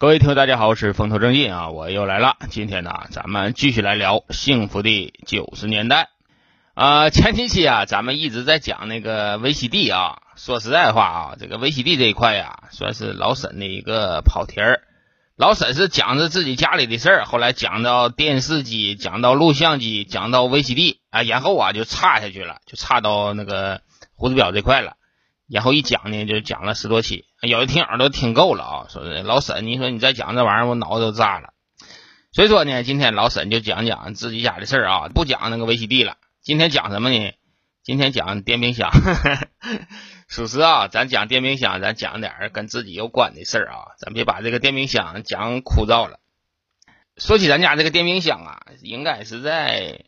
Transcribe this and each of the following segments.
各位听友，大家好，我是风头正劲啊，我又来了。今天呢，咱们继续来聊幸福的九十年代。啊，前几期啊，咱们一直在讲那个 VCD 啊。说实在话啊，这个 VCD 这一块呀，算是老沈的一个跑题儿。老沈是讲着自己家里的事儿，后来讲到电视机，讲到录像机，讲到 VCD 啊，然后啊就差下去了，就差到那个胡子表这块了。然后一讲呢，就讲了十多期，有的听友都听够了啊，说老沈，你说你再讲这玩意儿，我脑子都炸了。所以说呢，今天老沈就讲讲自己家的事儿啊，不讲那个 VCD 了。今天讲什么呢？今天讲电冰箱。属实啊，咱讲电冰箱，咱讲点跟自己有关的事儿啊，咱别把这个电冰箱讲枯燥了。说起咱家这个电冰箱啊，应该是在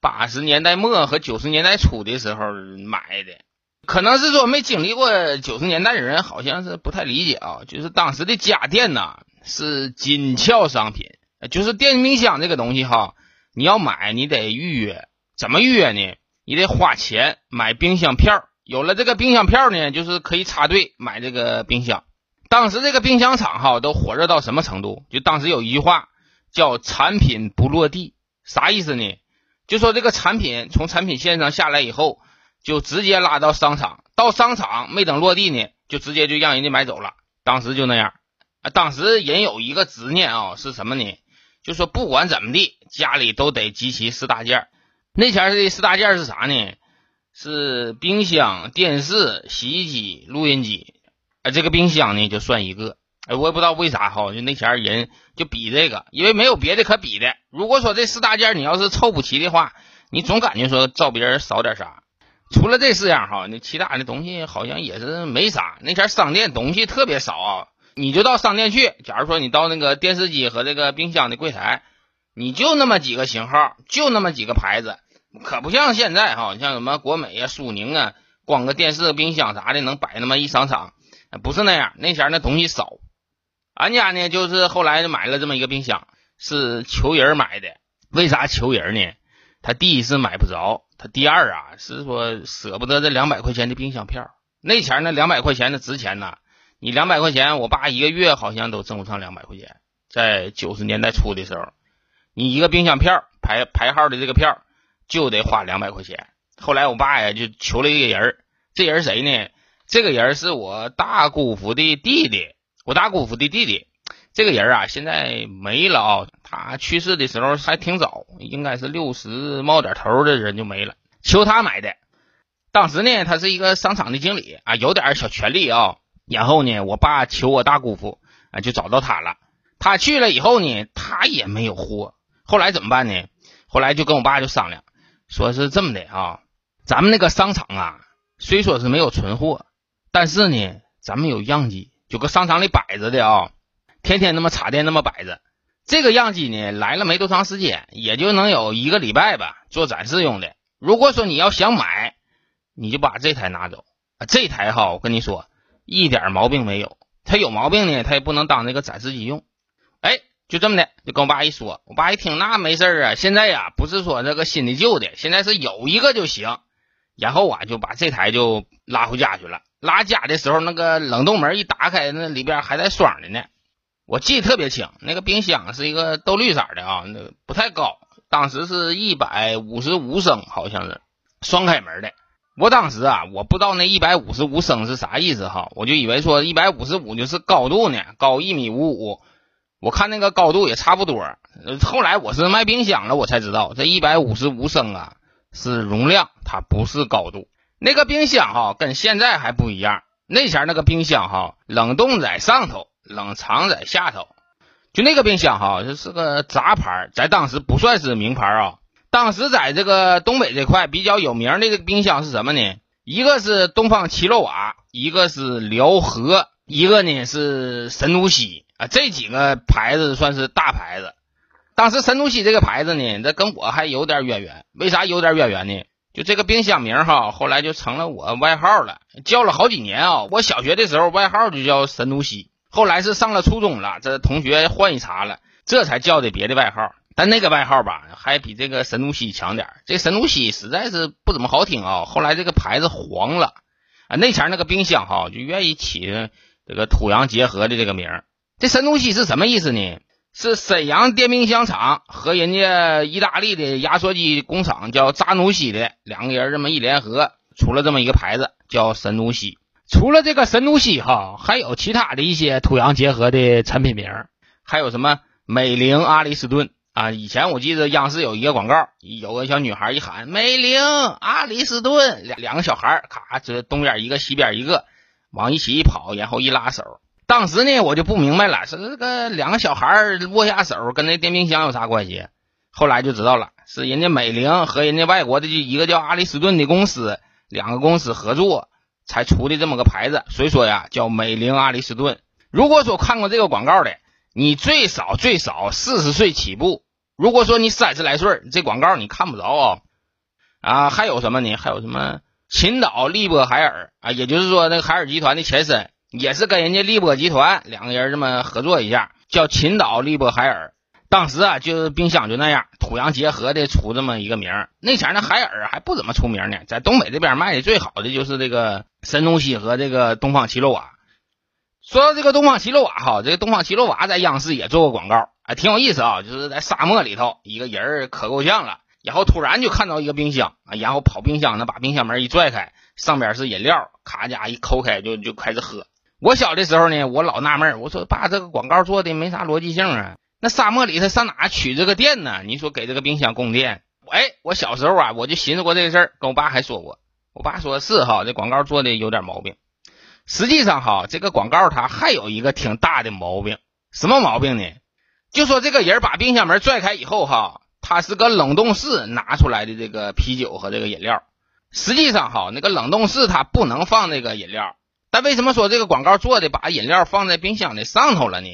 八十年代末和九十年代初的时候买的。可能是说没经历过九十年代的人，好像是不太理解啊。就是当时的家电呐是紧俏商品，就是电冰箱这个东西哈，你要买你得预约，怎么预约呢？你得花钱买冰箱票，有了这个冰箱票呢，就是可以插队买这个冰箱。当时这个冰箱厂哈都火热到什么程度？就当时有一句话叫“产品不落地”，啥意思呢？就说这个产品从产品线上下来以后。就直接拉到商场，到商场没等落地呢，就直接就让人家买走了。当时就那样，啊，当时人有一个执念啊，是什么呢？就说不管怎么地，家里都得集齐四大件。那前的四大件是啥呢？是冰箱、电视、洗衣机、录音机。啊，这个冰箱呢就算一个。哎，我也不知道为啥哈，就那前人就比这个，因为没有别的可比的。如果说这四大件你要是凑不齐的话，你总感觉说照别人少点啥。除了这四样哈，那其他的东西好像也是没啥。那前商店东西特别少啊，你就到商店去。假如说你到那个电视机和这个冰箱的柜台，你就那么几个型号，就那么几个牌子，可不像现在哈，像什么国美啊、苏宁啊，光个电视、冰箱啥的能摆那么一商场，不是那样。那前那东西少。俺家呢，就是后来就买了这么一个冰箱，是求人买的。为啥求人呢？他第一是买不着。他第二啊，是说舍不得这两百块钱的冰箱票，那钱那两百块钱的值钱呐。你两百块钱，我爸一个月好像都挣不上两百块钱。在九十年代初的时候，你一个冰箱票排排号的这个票就得花两百块钱。后来我爸呀就求了一个人这人谁呢？这个人是我大姑父的弟弟，我大姑父的弟弟。这个人啊，现在没了啊。他去世的时候还挺早，应该是六十冒点头的人就没了。求他买的，当时呢，他是一个商场的经理啊，有点小权利啊。然后呢，我爸求我大姑父啊，就找到他了。他去了以后呢，他也没有货。后来怎么办呢？后来就跟我爸就商量，说是这么的啊，咱们那个商场啊，虽说是没有存货，但是呢，咱们有样机，就搁商场里摆着的啊。天天那么插电那么摆着，这个样机呢来了没多长时间，也就能有一个礼拜吧，做展示用的。如果说你要想买，你就把这台拿走啊。这台哈，我跟你说一点毛病没有。它有毛病呢，它也不能当那个展示机用。哎，就这么的，就跟我爸一说，我爸一听那没事啊。现在呀，不是说这个新的旧的，现在是有一个就行。然后啊，就把这台就拉回家去了。拉家的时候，那个冷冻门一打开，那里边还带霜的呢。我记得特别清，那个冰箱是一个豆绿色的啊，那不太高，当时是一百五十五升，好像是双开门的。我当时啊，我不知道那一百五十五升是啥意思哈，我就以为说一百五十五就是高度呢，高一米五五。我看那个高度也差不多。后来我是卖冰箱了，我才知道这一百五十五升啊是容量，它不是高度。那个冰箱哈跟现在还不一样，那前那个冰箱哈冷冻在上头。冷藏在下头，就那个冰箱哈，就是个杂牌，在当时不算是名牌啊。当时在这个东北这块比较有名的这个冰箱是什么呢？一个是东方七洛瓦，一个是辽河，一个呢是神农西啊。这几个牌子算是大牌子。当时神农西这个牌子呢，这跟我还有点渊源。为啥有点渊源呢？就这个冰箱名哈，后来就成了我外号了，叫了好几年啊。我小学的时候外号就叫神农西。后来是上了初中了，这同学换一茬了，这才叫的别的外号。但那个外号吧，还比这个神农西强点这神农西实在是不怎么好听啊。后来这个牌子黄了啊。那前那个冰箱哈，就愿意起这个土洋结合的这个名这神东西是什么意思呢？是沈阳电冰箱厂和人家意大利的压缩机工厂叫扎努西的两个人这么一联合，出了这么一个牌子，叫神努西。除了这个神努西哈，还有其他的一些土洋结合的产品名，还有什么美菱、阿里斯顿啊。以前我记得央视有一个广告，有个小女孩一喊美菱、阿里斯顿，两两个小孩咔，这东边一个西边一个，往一起一跑，然后一拉手。当时呢，我就不明白了，是这个两个小孩握下手，跟那电冰箱有啥关系？后来就知道了，是人家美菱和人家外国的一个叫阿里斯顿的公司，两个公司合作才出的这么个牌子。所以说呀，叫美菱阿里斯顿。如果说看过这个广告的，你最少最少四十岁起步。如果说你三十来岁，这广告你看不着啊。啊，还有什么呢？还有什么秦岛利波海尔啊？也就是说，那个海尔集团的前身。也是跟人家利波集团两个人这么合作一下，叫秦岛利波海尔。当时啊，就是冰箱就那样，土洋结合的出这么一个名那前那海尔还不怎么出名呢，在东北这边卖的最好的就是这个神东西和这个东方奇洛瓦。说到这个东方奇洛瓦哈，这个东方奇洛瓦在央视也做过广告，啊，挺有意思啊。就是在沙漠里头，一个人可够呛了，然后突然就看到一个冰箱啊，然后跑冰箱呢，把冰箱门一拽开，上边是饮料，咔家一抠开就就开始喝。我小的时候呢，我老纳闷我说爸，这个广告做的没啥逻辑性啊。那沙漠里他上哪取这个电呢？你说给这个冰箱供电？哎，我小时候啊，我就寻思过这个事儿，跟我爸还说过。我爸说是哈，这广告做的有点毛病。实际上哈，这个广告它还有一个挺大的毛病，什么毛病呢？就说这个人把冰箱门拽开以后哈，他是个冷冻室拿出来的这个啤酒和这个饮料。实际上哈，那个冷冻室它不能放这个饮料。但为什么说这个广告做的把饮料放在冰箱的上头了呢？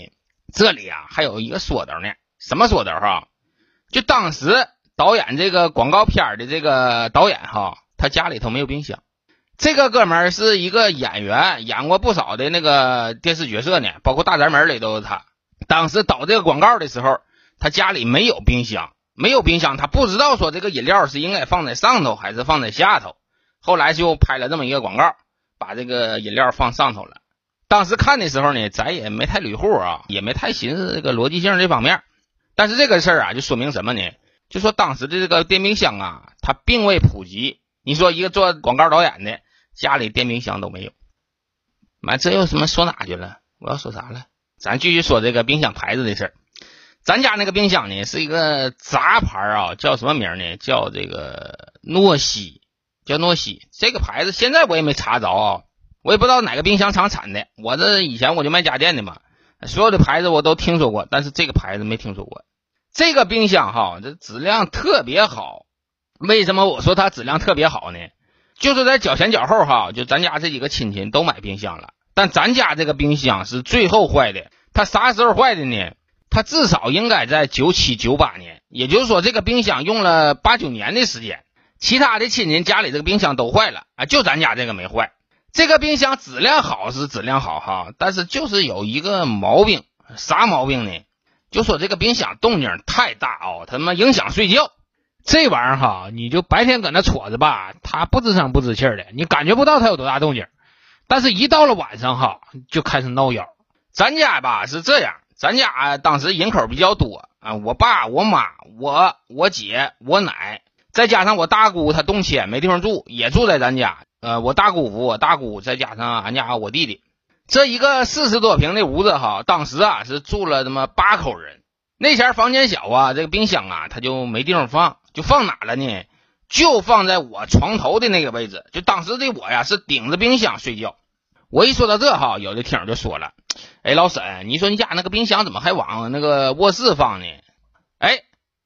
这里啊还有一个说道呢。什么说道哈？就当时导演这个广告片的这个导演哈，他家里头没有冰箱。这个哥们儿是一个演员，演过不少的那个电视角色呢，包括《大宅门》里都是他。当时导这个广告的时候，他家里没有冰箱，没有冰箱，他不知道说这个饮料是应该放在上头还是放在下头。后来就拍了这么一个广告。把这个饮料放上头了。当时看的时候呢，咱也没太捋户啊，也没太寻思这个逻辑性这方面。但是这个事儿啊，就说明什么呢？就说当时的这个电冰箱啊，它并未普及。你说一个做广告导演的，家里电冰箱都没有，妈，这又什么说哪去了？我要说啥了？咱继续说这个冰箱牌子的事儿。咱家那个冰箱呢，是一个杂牌啊，叫什么名呢？叫这个诺西。叫诺西这个牌子，现在我也没查着啊，我也不知道哪个冰箱厂产的。我这以前我就卖家电的嘛，所有的牌子我都听说过，但是这个牌子没听说过。这个冰箱哈，这质量特别好。为什么我说它质量特别好呢？就是在脚前脚后哈，就咱家这几个亲戚都买冰箱了，但咱家这个冰箱是最后坏的。它啥时候坏的呢？它至少应该在九七九八年，也就是说这个冰箱用了八九年的时间。其他的亲戚家里这个冰箱都坏了啊，就咱家这个没坏。这个冰箱质量好是质量好哈，但是就是有一个毛病，啥毛病呢？就说这个冰箱动静太大哦，他妈影响睡觉。这玩意儿哈，你就白天搁那戳着吧，它不吱声不吱气的，你感觉不到它有多大动静。但是一到了晚上哈，就开始闹幺。咱家吧是这样，咱家当时人口比较多啊，我爸、我妈、我、我姐、我奶。再加上我大姑她动迁没地方住，也住在咱家。呃，我大姑父、我大姑，再加上俺家我弟弟，这一个四十多平的屋子哈，当时啊是住了他妈八口人。那前房间小啊，这个冰箱啊，它就没地方放，就放哪了呢？就放在我床头的那个位置。就当时的我呀，是顶着冰箱睡觉。我一说到这哈，有的听友就说了：“哎，老沈，你说你家那个冰箱怎么还往那个卧室放呢？”哎。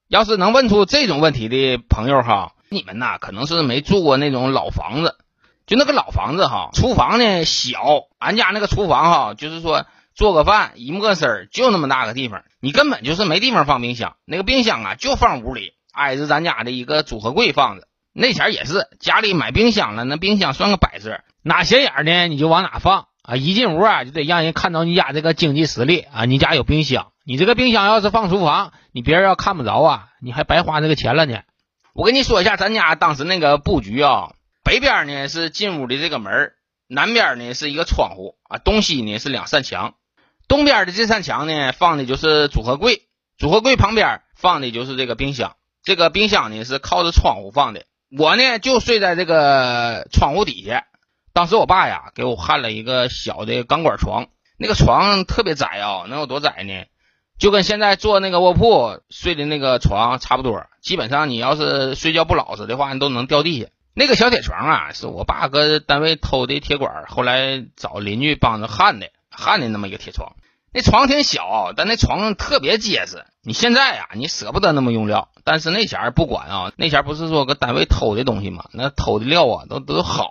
要是能问出这种问题的朋友哈，你们呐可能是没住过那种老房子，就那个老房子哈，厨房呢小，俺家那个厨房哈，就是说做个饭一摸身儿就那么大个地方，你根本就是没地方放冰箱，那个冰箱啊就放屋里，挨着咱家的一个组合柜放着。那前也是家里买冰箱了，那冰箱算个摆设，哪显眼呢你就往哪放啊，一进屋啊就得让人看到你家这个经济实力啊，你家有冰箱。你这个冰箱要是放厨房，你别人要看不着啊，你还白花这个钱了呢。我跟你说一下咱家当时那个布局啊，北边呢是进屋的这个门，南边呢是一个窗户啊，东西呢是两扇墙。东边的这扇墙呢，放的就是组合柜，组合柜旁边放的就是这个冰箱。这个冰箱呢是靠着窗户放的，我呢就睡在这个窗户底下。当时我爸呀给我焊了一个小的钢管床，那个床特别窄啊，能有多窄呢？就跟现在坐那个卧铺睡的那个床差不多。基本上你要是睡觉不老实的话，你都能掉地下。那个小铁床啊，是我爸搁单位偷的铁管，后来找邻居帮着焊的，焊的那么一个铁床。那床挺小，但那床特别结实。你现在呀，你舍不得那么用料，但是那前儿不管啊，那前儿不是说搁单位偷的东西嘛，那偷的料啊都都好。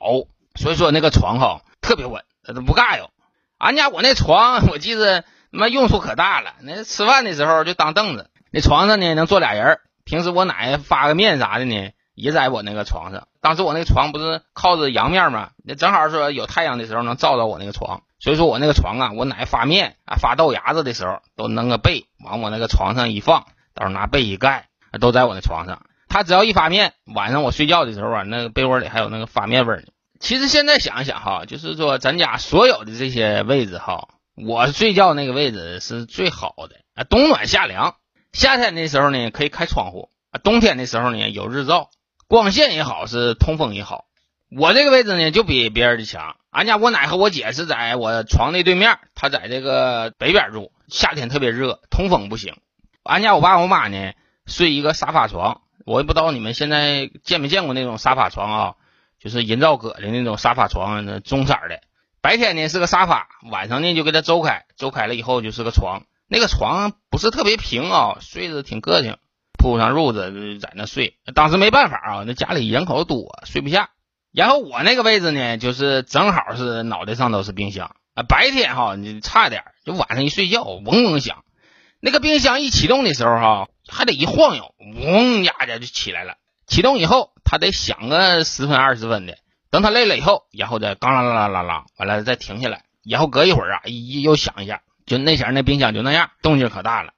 所以说那个床哈特别稳，它都不尬哟。俺家我那床，我记得他妈用处可大了。那吃饭的时候就当凳子，那床上呢能坐俩人。平时我奶发个面啥的呢，也在我那个床上。当时我那个床不是靠着阳面吗？那正好说有太阳的时候能照着我那个床。所以说我那个床啊，我奶发面啊发豆芽子的时候，都弄个被往我那个床上一放，到时候拿被一盖，都在我那床上。他只要一发面，晚上我睡觉的时候啊，那个被窝里还有那个发面味儿呢。其实现在想一想哈，就是说咱家所有的这些位置哈，我睡觉那个位置是最好的啊，冬暖夏凉。夏天的时候呢，可以开窗户啊；冬天的时候呢，有日照，光线也好，是通风也好。我这个位置呢，就比别人的强。俺家我奶和我姐是在我床的对面，她在这个北边住，夏天特别热，通风不行。俺家我爸我妈呢，睡一个沙发床，我也不知道你们现在见没见过那种沙发床啊。就是人造革的那种沙发床，那棕色的。白天呢是个沙发，晚上呢就给它周开，周开了以后就是个床。那个床不是特别平啊，睡着挺个性，铺上褥子在那睡。当时没办法啊，那家里人口多，睡不下。然后我那个位置呢，就是正好是脑袋上都是冰箱啊。白天哈你差点，就晚上一睡觉嗡嗡响。那个冰箱一启动的时候哈，还得一晃悠，嗡呀的就起来了。启动以后，它得响个十分二十分的。等它累了以后，然后再嘎啦啦啦啦啦，完了再停下来。然后隔一会儿啊，又响一下。就那前那冰箱就那样，动静可大了。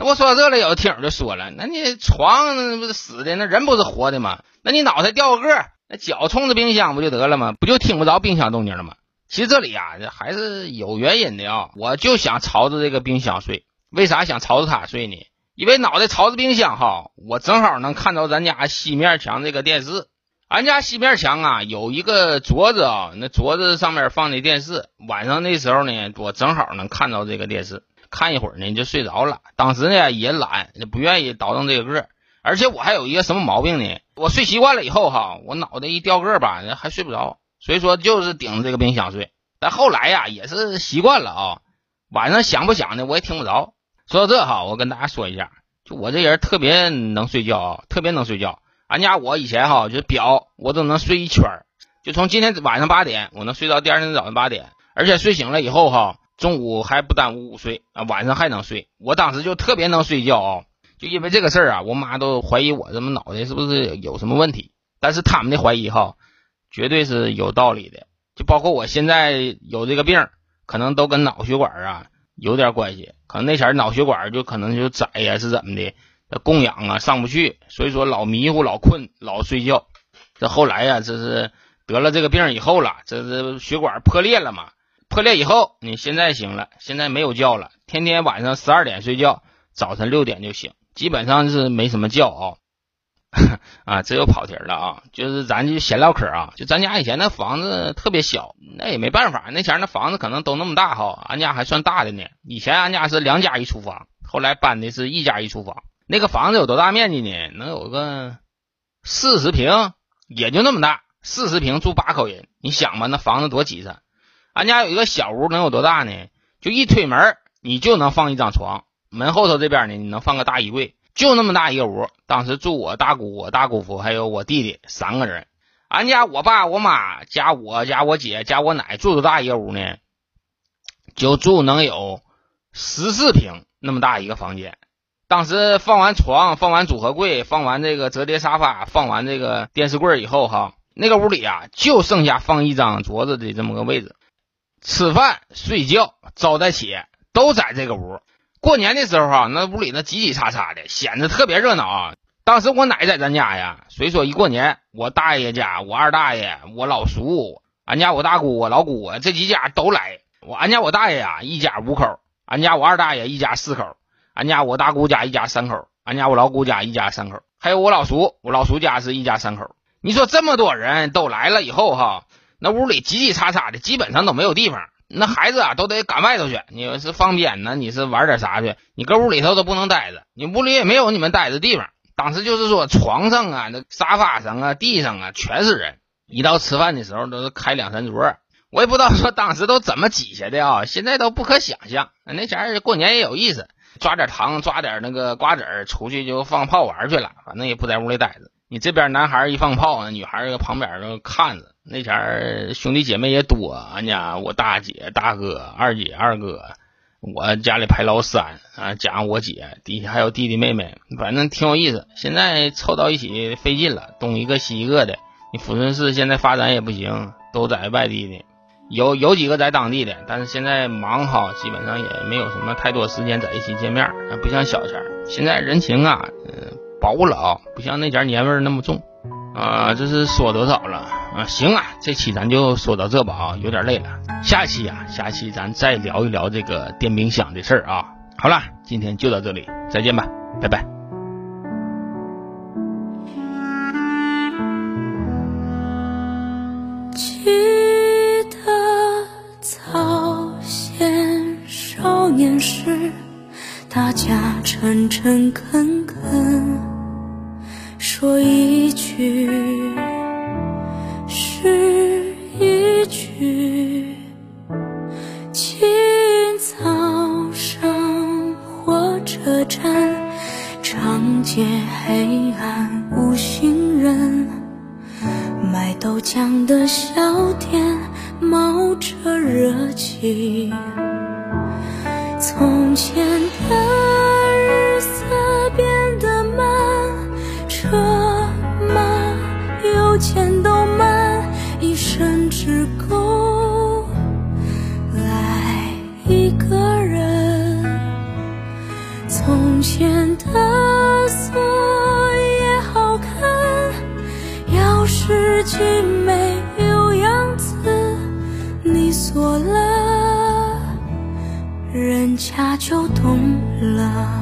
那我说到这了，有听友就说了：“那你床不是死的，那人不是活的吗？那你脑袋掉个个，那脚冲着冰箱不就得了吗？不就听不着冰箱动静了吗？”其实这里啊，还是有原因的啊。我就想朝着这个冰箱睡，为啥想朝着它睡呢？因为脑袋朝着冰箱哈，我正好能看到咱家西面墙这个电视。俺家西面墙啊有一个桌子啊，那桌子上面放的电视。晚上那时候呢，我正好能看到这个电视，看一会儿呢就睡着了。当时呢也懒，也不愿意倒腾这个个儿而且我还有一个什么毛病呢？我睡习惯了以后哈，我脑袋一掉个儿吧，还睡不着。所以说就是顶着这个冰箱睡。但后来呀也是习惯了啊，晚上想不想的我也听不着。说到这哈，我跟大家说一下，就我这人特别能睡觉啊，特别能睡觉。俺家我以前哈，就是表我都能睡一圈儿，就从今天晚上八点，我能睡到第二天早上八点，而且睡醒了以后哈，中午还不耽误午睡啊，晚上还能睡。我当时就特别能睡觉啊，就因为这个事儿啊，我妈都怀疑我这么脑袋是不是有什么问题。但是他们的怀疑哈，绝对是有道理的，就包括我现在有这个病，可能都跟脑血管啊。有点关系，可能那前脑血管就可能就窄呀，是怎么的？供氧啊上不去，所以说老迷糊、老困、老睡觉。这后来呀，这是得了这个病以后了，这是血管破裂了嘛？破裂以后，你现在行了，现在没有觉了，天天晚上十二点睡觉，早晨六点就醒，基本上是没什么觉啊。啊，这又跑题了啊！就是咱就闲唠嗑啊，就咱家以前那房子特别小，那也没办法，那前那房子可能都那么大哈，俺家还算大的呢。以前俺家是两家一厨房，后来搬的是一家一厨房。那个房子有多大面积呢？能有个四十平，也就那么大，四十平住八口人，你想吧，那房子多挤塞。俺家有一个小屋，能有多大呢？就一推门，你就能放一张床，门后头这边呢，你能放个大衣柜。就那么大一个屋，当时住我大姑、我大姑父还有我弟弟三个人。俺家我爸、我妈加我加我姐加我奶住多大一个屋呢？就住能有十四平那么大一个房间。当时放完床、放完组合柜、放完这个折叠沙发、放完这个电视柜以后，哈，那个屋里啊就剩下放一张桌子的这么个位置，吃饭、睡觉、招待企业都在这个屋。过年的时候哈，那屋里那挤挤叉叉的，显得特别热闹啊。当时我奶在咱家呀，所以说一过年，我大爷家、我二大爷、我老叔、俺家我大姑、我老姑这几家都来。我俺家我大爷呀，一家五口，俺家我二大爷一家四口，俺家我大姑家一家三口，俺家我老姑家一家三口，还有我老叔，我老叔家是一家三口。你说这么多人都来了以后哈，那屋里挤挤擦擦的，基本上都没有地方。那孩子啊，都得赶外头去。你是放鞭呢，你是玩点啥去？你搁屋里头都不能待着，你屋里也没有你们待的地方。当时就是说，床上啊、那沙发上啊、地上啊，全是人。一到吃饭的时候，都是开两三桌。我也不知道说当时都怎么挤下的啊，现在都不可想象。那前儿过年也有意思，抓点糖，抓点那个瓜子儿，出去就放炮玩去了。反正也不在屋里待着。你这边男孩一放炮，女孩在旁边都看着。那前兄弟姐妹也多，俺家我大姐、大哥、二姐、二哥，我家里排老三啊，加上我姐，底下还有弟弟妹妹，反正挺有意思。现在凑到一起费劲了，东一个西一个的。你抚顺市现在发展也不行，都在外地的，有有几个在当地的，但是现在忙哈，基本上也没有什么太多时间在一起见面，不像小前，现在人情啊，嗯，薄了啊，不像那家年味那么重。啊，这是说多少了啊？行啊，这期咱就说到这吧啊，有点累了。下期啊，下期咱再聊一聊这个电冰箱的事儿啊。好了，今天就到这里，再见吧，拜拜。记得早先少年时，大家诚诚恳恳。说一句是一句，清早上火车站，长街黑暗无行人，卖豆浆的小店冒着热气，从前的锁也好看钥匙精美有样子你锁了人家就懂了。